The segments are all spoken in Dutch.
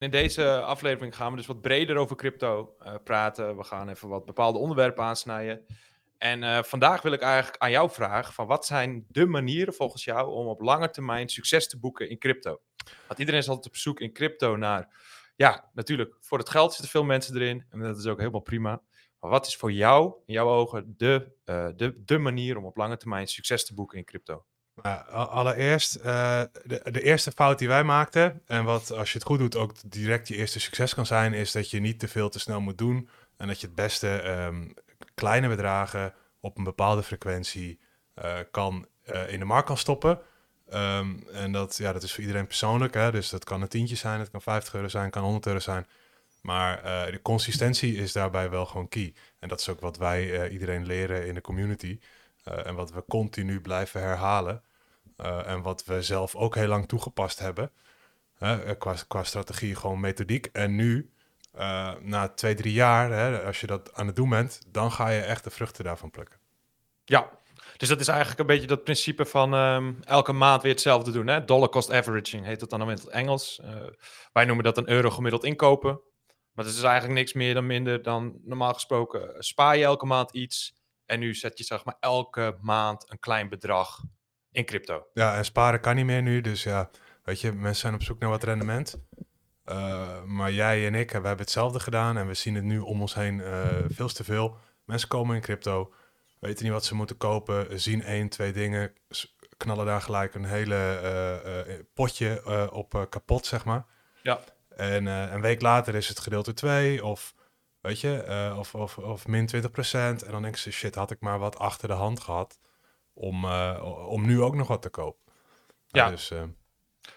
In deze aflevering gaan we dus wat breder over crypto uh, praten. We gaan even wat bepaalde onderwerpen aansnijden. En uh, vandaag wil ik eigenlijk aan jou vragen: van wat zijn de manieren volgens jou om op lange termijn succes te boeken in crypto? Want iedereen is altijd op zoek in crypto naar, ja, natuurlijk, voor het geld zitten veel mensen erin. En dat is ook helemaal prima. Maar wat is voor jou, in jouw ogen, de, uh, de, de manier om op lange termijn succes te boeken in crypto? Allereerst, uh, de, de, eerste fout die wij maakten, en wat als je het goed doet ook direct je eerste succes kan zijn, is dat je niet te veel te snel moet doen. En dat je het beste um, kleine bedragen op een bepaalde frequentie uh, kan, uh, in de markt kan stoppen. Um, en dat, ja, dat is voor iedereen persoonlijk. Hè? Dus dat kan een tientje zijn, het kan 50 euro zijn, kan 100 euro zijn. Maar de consistentie is daarbij wel gewoon key. En dat is ook wat wij iedereen leren in de community. en wat we continu blijven herhalen. Uh, en wat we zelf ook heel lang toegepast hebben. Uh, qua, qua, strategie, gewoon methodiek. En nu, uh, na twee, drie jaar, hè, als je dat aan het doen bent, dan ga je echt de vruchten daarvan plukken. Ja, dus dat is eigenlijk een beetje dat principe van um, elke maand weer hetzelfde doen. Hè? Dollar cost averaging heet dat dan in het Engels. wij noemen dat een euro gemiddeld inkopen. Maar het is eigenlijk niks meer dan minder dan normaal gesproken. Spaar je elke maand iets en nu zet je zeg maar elke maand een klein bedrag in crypto. Ja, en sparen kan niet meer nu. Dus ja, weet je, mensen zijn op zoek naar wat rendement. Uh, maar jij en ik, we hebben hetzelfde gedaan en we zien het nu om ons heen uh, veel te veel. Mensen komen in crypto, weten niet wat ze moeten kopen, zien één, twee dingen, knallen daar gelijk een hele uh, potje op kapot, zeg maar. Ja. En een week later is het gedeelte 2 of, weet je, of, of, of min 20%. En dan denk ze, shit, had ik maar wat achter de hand gehad om, uh, om nu ook nog wat te kopen. Ja, dus, uh,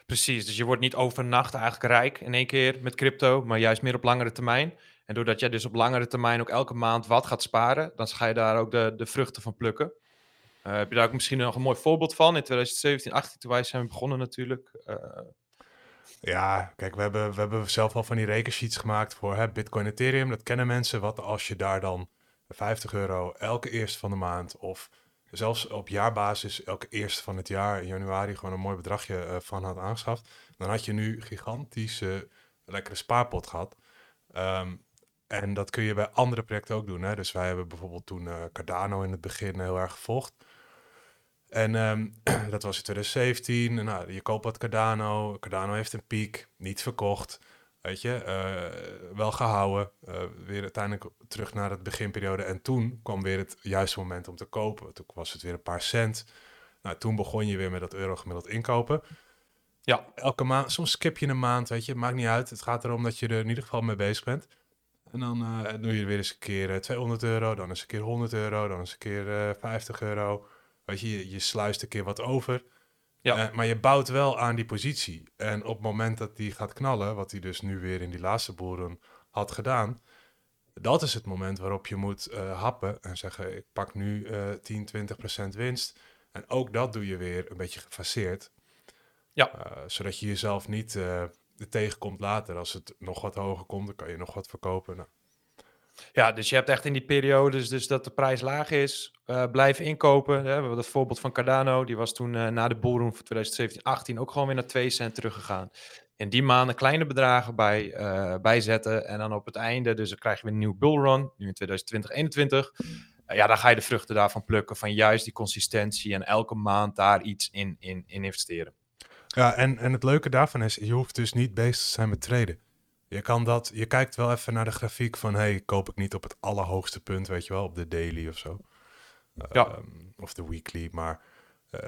precies. Dus je wordt niet overnacht eigenlijk rijk in één keer met crypto, maar juist meer op langere termijn. En doordat jij dus op langere termijn ook elke maand wat gaat sparen, dan ga je daar ook de, de vruchten van plukken. Uh, heb je daar ook misschien nog een mooi voorbeeld van in 2017, 18, toen wij zijn begonnen natuurlijk? Ja, kijk, we hebben, we hebben zelf al van die rekensheets gemaakt voor hè, Bitcoin Ethereum. Dat kennen mensen. Wat als je daar dan 50 euro elke eerste van de maand of zelfs op jaarbasis elke eerste van het jaar in januari gewoon een mooi bedragje uh, van had aangeschaft, dan had je nu gigantische lekkere spaarpot gehad. Um, en dat kun je bij andere projecten ook doen. Hè? Dus wij hebben bijvoorbeeld toen uh, Cardano in het begin heel erg gevolgd. En um, dat was in 2017. Nou, je koopt wat Cardano. Cardano heeft een piek, niet verkocht. Weet je, uh, wel gehouden. Uh, weer uiteindelijk terug naar het beginperiode. En toen kwam weer het juiste moment om te kopen. Toen was het weer een paar cent. Nou, toen begon je weer met dat euro gemiddeld inkopen. Ja, elke maand, soms skip je een maand, weet je, maakt niet uit. Het gaat erom dat je er in ieder geval mee bezig bent. En dan uh, doe je weer eens een keer 200 euro, dan eens een keer 100 euro, dan eens een keer 50 euro. Weet je, je, je sluist een keer wat over. Ja. Uh, maar je bouwt wel aan die positie. En op het moment dat die gaat knallen, wat hij dus nu weer in die laatste boeren had gedaan, dat is het moment waarop je moet uh, happen en zeggen: ik pak nu uh, 10, 20 procent winst. En ook dat doe je weer een beetje gefaseerd. Ja. Uh, zodat je jezelf niet tegenkomt later. Als het nog wat hoger komt, dan kan je nog wat verkopen. Nou, ja, dus je hebt echt in die periodes dus dat de prijs laag is, uh, blijven inkopen. We hebben het voorbeeld van Cardano, die was toen uh, na de bullrun van 2017, 18 ook gewoon weer naar 2 cent teruggegaan. In die maanden kleine bedragen bij, uh, bijzetten en dan op het einde, dus dan krijg je weer een nieuwe bullrun, nu in 2020, 21. ja, dan ga je de vruchten daarvan plukken, van juist die consistentie en elke maand daar iets in, in, in investeren. Ja, en, en het leuke daarvan is, je hoeft dus niet bezig te zijn met traden. Je kan dat, je kijkt wel even naar de grafiek van, hey, koop ik niet op het allerhoogste punt, weet je wel, op de daily of zo. Ja. Uh, of de weekly, maar uh,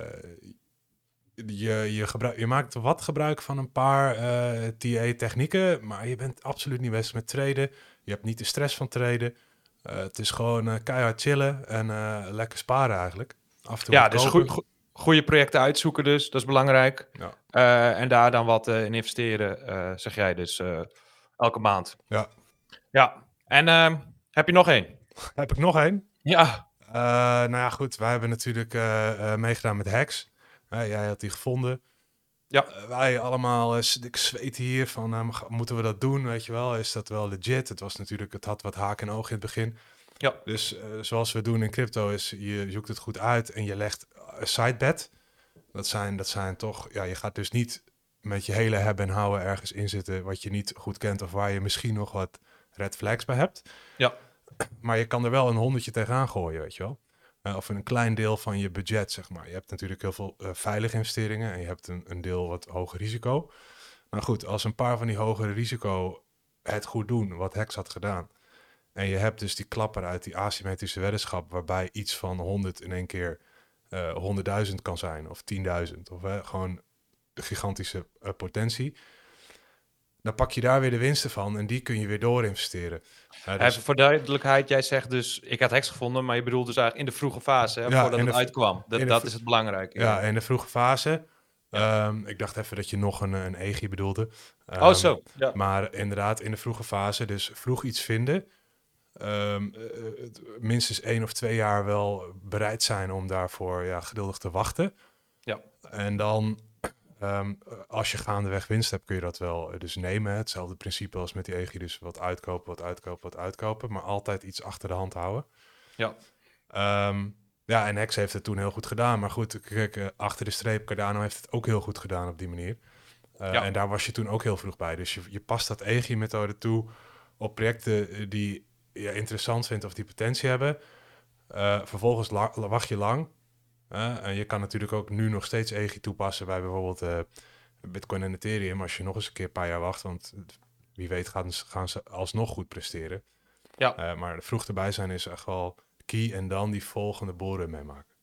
je, je, gebruik, je maakt wat gebruik van een paar uh, eh, TA-technieken, maar je bent absoluut niet bezig met traden. Je hebt niet de stress van traden. Uh, het is gewoon keihard chillen en lekker sparen eigenlijk. Af en toe ja, dus goed, goede projecten uitzoeken dus, dat is belangrijk. Ja. en daar dan wat in investeren, zeg jij dus elke maand. Ja. Ja. En uh, heb je nog één? Heb ik nog één? Ja. Uh, nou ja, goed. Wij hebben natuurlijk uh, meegedaan met hacks. jij had die gevonden. Ja. wij allemaal, ik zweet hier van, moeten we dat doen? Weet je wel, is dat wel legit? Het was natuurlijk, het had wat haak en oog in het begin. Ja. Dus zoals we doen in crypto is, je zoekt het goed uit en je legt een sidebet. Dat zijn, dat zijn toch, ja, je gaat dus niet met je hele hebben en houden ergens in zitten wat je niet goed kent of waar je misschien nog wat red flags bij hebt. Ja. Maar je kan er wel een honderdje tegenaan gooien, weet je wel. Uh, of een klein deel van je budget, zeg maar. Je hebt natuurlijk heel veel uh, veilige investeringen en je hebt een, een deel wat hoger risico. Maar goed, als een paar van die hogere risico het goed doen, wat Hex had gedaan. En je hebt dus die klapper uit die asymmetrische weddenschap, waarbij iets van 100 in één keer uh, 100.000 kan zijn, of 10.000, of gewoon gigantische potentie dan pak je daar weer de winsten van en die kun je weer doorinvesteren. Uh, dus... voor duidelijkheid, jij zegt dus, ik had heks gevonden, maar je bedoelt dus eigenlijk in de vroege fase, hè, ja, voordat het uitkwam. Dat, dat is het belangrijke. Ja, in de vroege fase. Um, ik dacht even dat je nog een, een EGI bedoelde. Um, oh, zo. Ja. Maar inderdaad, in de vroege fase, dus vroeg iets vinden. Um, minstens één of twee jaar wel bereid zijn om daarvoor ja, geduldig te wachten. Ja. En dan Um, als je gaandeweg winst hebt, kun je dat wel eh, dus nemen. Hetzelfde principe als met die EGI, dus wat uitkopen, wat uitkopen, wat uitkopen. Maar altijd iets achter de hand houden. Ja. Um, ja, en Hex heeft het toen heel goed gedaan. Maar goed, kijk, uh, achter de streep, Cardano heeft het ook heel goed gedaan op die manier. Uh, ja. En daar was je toen ook heel vroeg bij. Dus je, je past dat EGI-methode toe op projecten die je interessant vindt of die potentie hebben. vervolgens wacht je lang en je kan natuurlijk ook nu nog steeds EGI toepassen bij bijvoorbeeld uh, Bitcoin en Ethereum. Als je nog eens een keer een paar jaar wacht, want wie weet gaan, gaan ze alsnog goed presteren. Ja. Uh, maar vroeg erbij zijn is echt wel key en dan die volgende boren meemaken.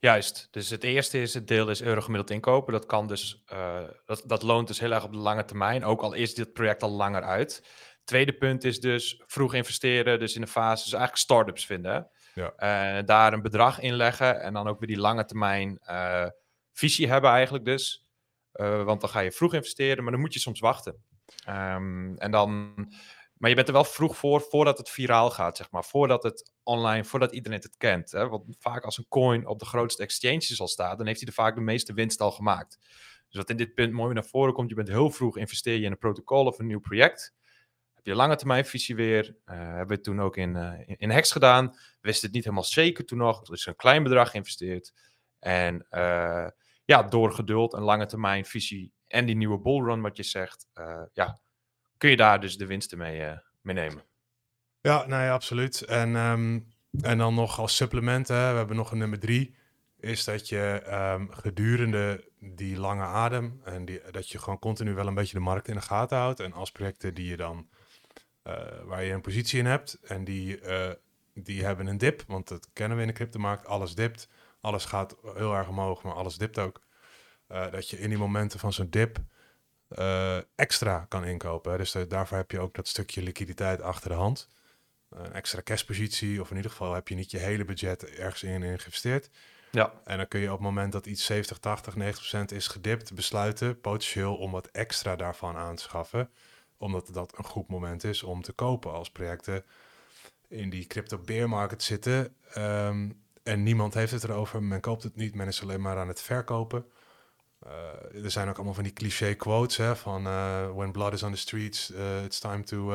Juist. Dus het eerste is het deel is euro gemiddeld inkopen. Dat kan dus, uh, dat, dat loont dus heel erg op de lange termijn, ook al is dit project al langer uit. Tweede punt is dus vroeg investeren, dus in de fase, dus eigenlijk startups vinden. Ja. Uh, daar een bedrag in leggen en dan ook weer die lange termijn uh, visie hebben eigenlijk dus. Uh, want dan ga je vroeg investeren, maar dan moet je soms wachten. Um, en dan, maar je bent er wel vroeg voor, voordat het viraal gaat, zeg maar. Voordat het online, voordat iedereen het kent. Hè? Want vaak als een coin op de grootste exchanges al staat, dan heeft hij er vaak de meeste winst al gemaakt. Dus wat in dit punt mooi naar voren komt, je bent heel vroeg, investeer je in een protocol of een nieuw project je lange termijn visie weer. Uh, hebben we toen ook in, uh, in, in Hex gedaan. We wisten het niet helemaal zeker toen nog. Er is een klein bedrag geïnvesteerd. En uh, ja, door geduld, een lange termijn visie en die nieuwe bullrun, wat je zegt, ja, kun je daar dus de winsten mee, mee nemen. Ja, nee, absoluut. En, um, en dan nog als supplement, hè, we hebben nog een nummer drie, is dat je um, gedurende die lange adem en die, dat je gewoon continu wel een beetje de markt in de gaten houdt. En als projecten die je dan uh, waar je een positie in hebt. En die, uh, die hebben een dip, want dat kennen we in de cryptomarkt. Alles dipt, alles gaat heel erg omhoog, maar alles dipt ook. Uh, dat je in die momenten van zo'n dip extra kan inkopen. Dus daarvoor heb je ook dat stukje liquiditeit achter de hand. Een extra cashpositie, of in ieder geval heb je niet je hele budget ergens in, in geïnvesteerd. Ja. En dan kun je op het moment dat iets 70, 80, 90% is gedipt, besluiten potentieel om wat extra daarvan aan te schaffen omdat dat een goed moment is om te kopen als projecten in die crypto bear market zitten. Um, en niemand heeft het erover. Men koopt het niet. Men is alleen maar aan het verkopen. Uh, er zijn ook allemaal van die cliché quotes hè, van uh, when blood is on the streets, uh, it's time to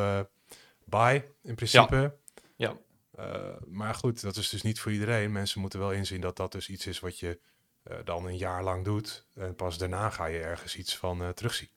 buy in principe. Ja. ja. maar goed, dat is dus niet voor iedereen. Mensen moeten wel inzien dat dat dus iets is wat je dan een jaar lang doet. En pas daarna ga je ergens iets van terugzien.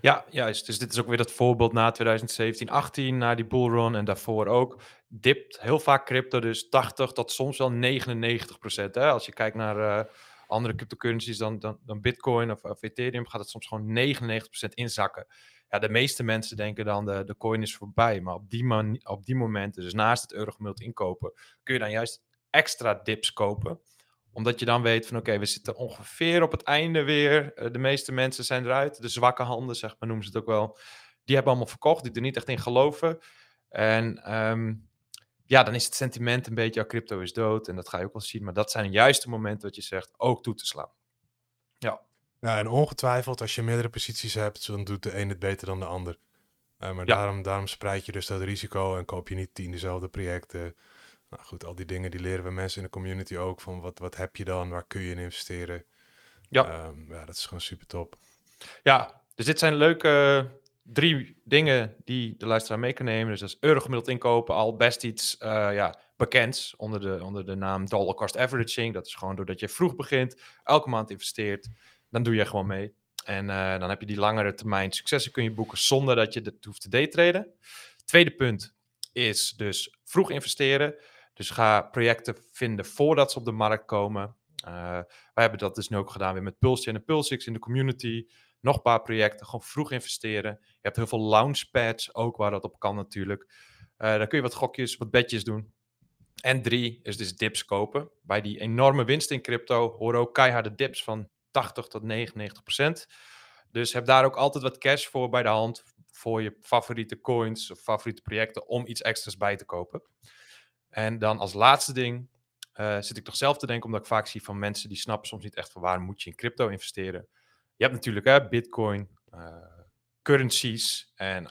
Ja, juist. Dus dit is ook weer dat voorbeeld na 2017, 18, na die bullrun en daarvoor ook. Dipt heel vaak crypto dus 80 tot soms wel 99 procent. Als je kijkt naar uh, andere cryptocurrencies dan, dan, dan Bitcoin of, of, Ethereum, gaat het soms gewoon 99 procent inzakken. Ja, de meeste mensen denken dan de, de coin is voorbij. Maar op die, man, op die momenten, dus naast het eurogemiddeld inkopen, kun je dan juist extra dips kopen omdat je dan weet van oké, we zitten ongeveer op het einde weer. Uh, de meeste mensen zijn eruit. De zwakke handen, zeg maar, noemen ze het ook wel. Die hebben allemaal verkocht, die er niet echt in geloven. En um, ja, dan is het sentiment een beetje, ja, crypto is dood. En dat ga je ook wel zien. Maar dat zijn juist de momenten dat je zegt, ook toe te slaan. Ja. Ja, en ongetwijfeld, als je meerdere posities hebt, dan doet de een het beter dan de ander. Uh, maar ja. daarom, daarom spreid je dus dat risico en koop je niet tien dezelfde projecten. Nou goed, al die dingen die leren we mensen in de community ook. Van wat, wat heb je dan? Waar kun je in investeren? Ja. Um, ja, dat is gewoon super top. Ja, dus dit zijn leuke drie dingen die de luisteraar mee kan nemen. Dus dat is euro gemiddeld inkopen, al best iets uh, ja, bekends onder de, onder de naam dollar cost averaging. Dat is gewoon doordat je vroeg begint, elke maand investeert, dan doe je gewoon mee. En uh, dan heb je die langere termijn successen kun je boeken zonder dat je het hoeft te daytraden. Tweede punt is dus vroeg investeren. Dus ga projecten vinden voordat ze op de markt komen. Uh, wij hebben dat dus nu ook gedaan weer met Pulse en Pulsix in de community. Nog een paar projecten, gewoon vroeg investeren. Je hebt heel veel launchpads ook waar dat op kan natuurlijk. Uh, dan kun je wat gokjes, wat bedjes doen. En drie is dus dips kopen. Bij die enorme winst in crypto horen ook keiharde dips van 80 tot 99 procent. Dus heb daar ook altijd wat cash voor bij de hand voor je favoriete coins of favoriete projecten om iets extra's bij te kopen. En dan als laatste ding uh, zit ik toch zelf te denken, omdat ik vaak zie van mensen die snappen soms niet echt van waar moet je in crypto investeren. Je hebt natuurlijk hè, Bitcoin, uh, currencies en,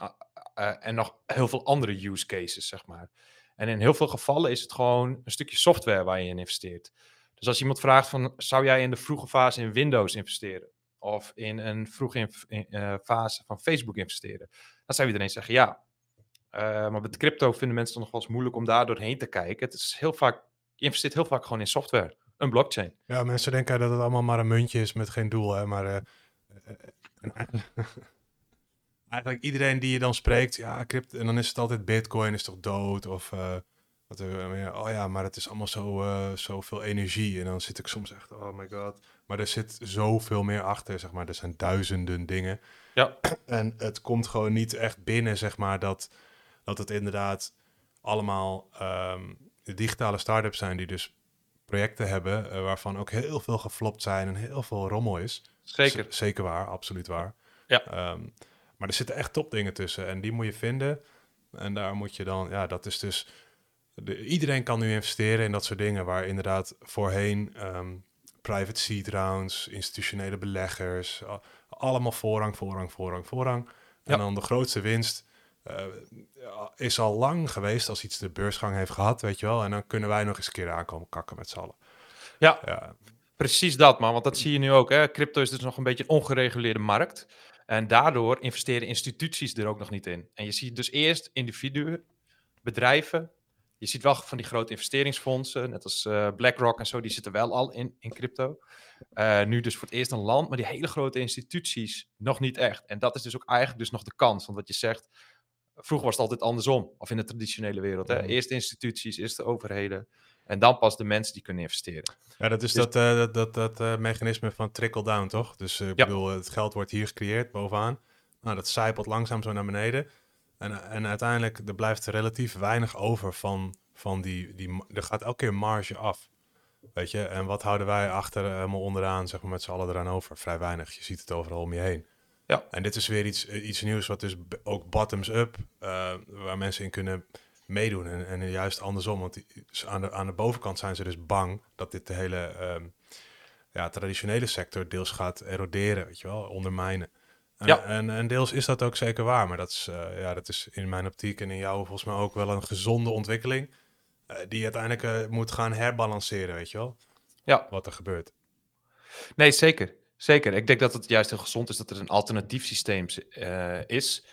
uh, en nog heel veel andere use cases, zeg maar. En in heel veel gevallen is het gewoon een stukje software waar je in investeert. Dus als iemand vraagt van, zou jij in de vroege fase in Windows investeren? Of in een vroege in, fase van Facebook investeren? Dan zou iedereen zeggen ja. Uh, maar met crypto vinden mensen het nog wel eens moeilijk om daar doorheen te kijken. Het is heel vaak, je investeert heel vaak gewoon in software, een blockchain. Ja, mensen denken dat het allemaal maar een muntje is met geen doel. Hè? Maar uh, eigenlijk iedereen die je dan spreekt, ja, crypto, en dan is het altijd bitcoin is toch dood? Of dat er, oh ja, maar het is allemaal zo, uh, zoveel energie. En dan zit ik soms echt, oh my god. Maar er zit zoveel meer achter, zeg maar. Er zijn duizenden dingen. Ja. En het komt gewoon niet echt binnen, zeg maar, dat, dat het inderdaad allemaal um, digitale start-ups zijn die dus projecten hebben uh, waarvan ook heel veel geflopt zijn en heel veel rommel is. Zeker. Z zeker waar, absoluut waar. Ja. Um, maar er zitten echt topdingen tussen en die moet je vinden. En daar moet je dan, ja, dat is dus de, iedereen kan nu investeren in dat soort dingen, waar inderdaad voorheen um, private seed rounds, institutionele beleggers, allemaal voorrang, voorrang, voorrang, voorrang. En ja. dan de grootste winst uh, is al lang geweest als iets de beursgang heeft gehad, weet je wel. En dan kunnen wij nog eens een keer aankomen kakken met z'n allen. Ja, ja, precies dat man, want dat zie je nu ook. Hè? Crypto is dus nog een beetje een ongereguleerde markt. En daardoor investeren instituties er ook nog niet in. En je ziet dus eerst individuen, bedrijven, je ziet wel van die grote investeringsfondsen, net als uh, BlackRock en zo, die zitten wel al in, in crypto. Uh, nu dus voor het eerst een land, maar die hele grote instituties nog niet echt. En dat is dus ook eigenlijk dus nog de kans. Want wat je zegt, vroeger was het altijd andersom, of in de traditionele wereld. Hè? Eerst instituties, eerst de overheden. En dan pas de mensen die kunnen investeren. Ja, dat is dus, dat, uh, dat, dat, dat uh, mechanisme van trickle-down, toch? Dus ik ja. bedoel, het geld wordt hier gecreëerd bovenaan. Nou, dat zijpelt langzaam zo naar beneden. En, en uiteindelijk er blijft er relatief weinig over van, van die, die... Er gaat elke keer marge af. Weet je, en wat houden wij achter helemaal onderaan, zeg maar, met z'n allen eraan over? Vrij weinig. Je ziet het overal om je heen. Ja. En dit is weer iets, iets nieuws wat dus ook bottoms-up, uh, waar mensen in kunnen meedoen. En, en juist andersom, want die, aan, de, aan de bovenkant zijn ze dus bang dat dit de hele um, ja, traditionele sector deels gaat eroderen, weet je wel, ondermijnen. En, ja. en, en, deels is dat ook zeker waar, maar dat is, uh, ja, dat is in mijn optiek en in jou volgens mij ook wel een gezonde ontwikkeling. Uh, die uiteindelijk moet gaan herbalanceren, weet je wel? Ja. Wat er gebeurt. Nee, zeker. Zeker. Ik denk dat het juist heel gezond is dat er een alternatief systeem is.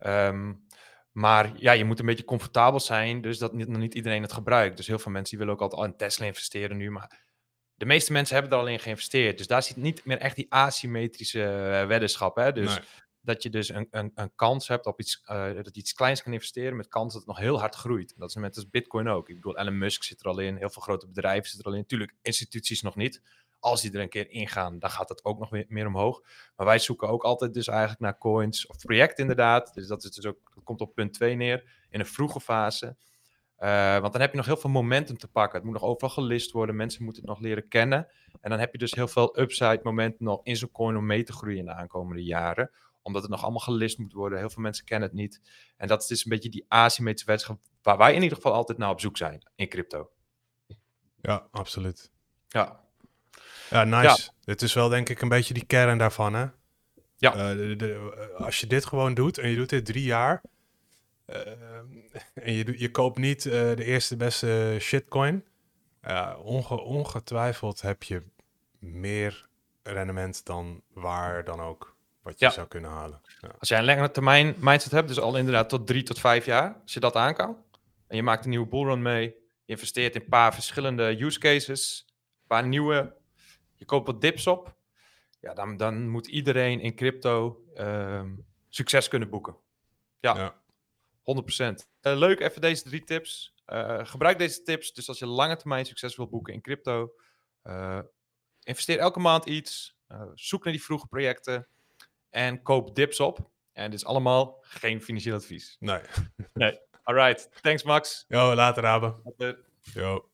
Um, maar ja, je moet een beetje comfortabel zijn, dus dat niet, niet iedereen het gebruikt. Dus heel veel mensen die willen ook altijd al in Tesla investeren nu, maar de meeste mensen hebben er al in geïnvesteerd. Dus daar zit niet meer echt die asymmetrische uh, weddenschap. Hè? Dus nee. dat je dus een, een, een, kans hebt op iets, uh, dat je iets kleins kan investeren met kans dat het nog heel hard groeit. Dat is met dus Bitcoin ook. Ik bedoel, Elon Musk zit er al in, heel veel grote bedrijven zitten er al in. Natuurlijk, instituties nog niet. Als die er een keer ingaan, dan gaat het ook nog meer, meer omhoog. Maar wij zoeken ook altijd dus eigenlijk naar coins of projecten inderdaad. Dus dat, is dus ook, dat komt op punt 2 neer, in een vroege fase. Uh, want dan heb je nog heel veel momentum te pakken. Het moet nog overal gelist worden. Mensen moeten het nog leren kennen. En dan heb je dus heel veel upside momenten nog in zo'n coin om mee te groeien in de aankomende jaren. Omdat het nog allemaal gelist moet worden. Heel veel mensen kennen het niet. En dat is dus een beetje die asymmetrische wedstrijd waar wij in ieder geval altijd naar op zoek zijn in crypto. Ja, absoluut. Ja. Ja, nice. Ja. Dit is wel denk ik een beetje die kern daarvan, hè? Ja. Uh, de, de, als je dit gewoon doet en je doet dit drie jaar uh, en je, je koopt niet uh, de eerste beste shitcoin. Onge, ongetwijfeld heb je meer rendement dan waar dan ook wat je ja. zou kunnen halen. Ja. Als jij een langere termijn mindset hebt, dus al inderdaad tot drie tot vijf jaar, als je dat aan kan, en je maakt een nieuwe bullrun mee, je investeert in een paar verschillende use cases, een paar nieuwe, je koopt wat dips op, ja, dan, dan moet iedereen in crypto ehm, succes kunnen boeken. Ja, Ja. 100%. Eh, leuk, even deze drie tips. Eh, gebruik deze tips. Dus als je lange termijn succes wilt boeken in crypto, eh, investeer elke maand iets. zoek naar die vroege projecten en koop dips op. En dit is allemaal geen financieel advies. Nee. Alright, thanks Max. Yo, later, Abe. Later. Yo.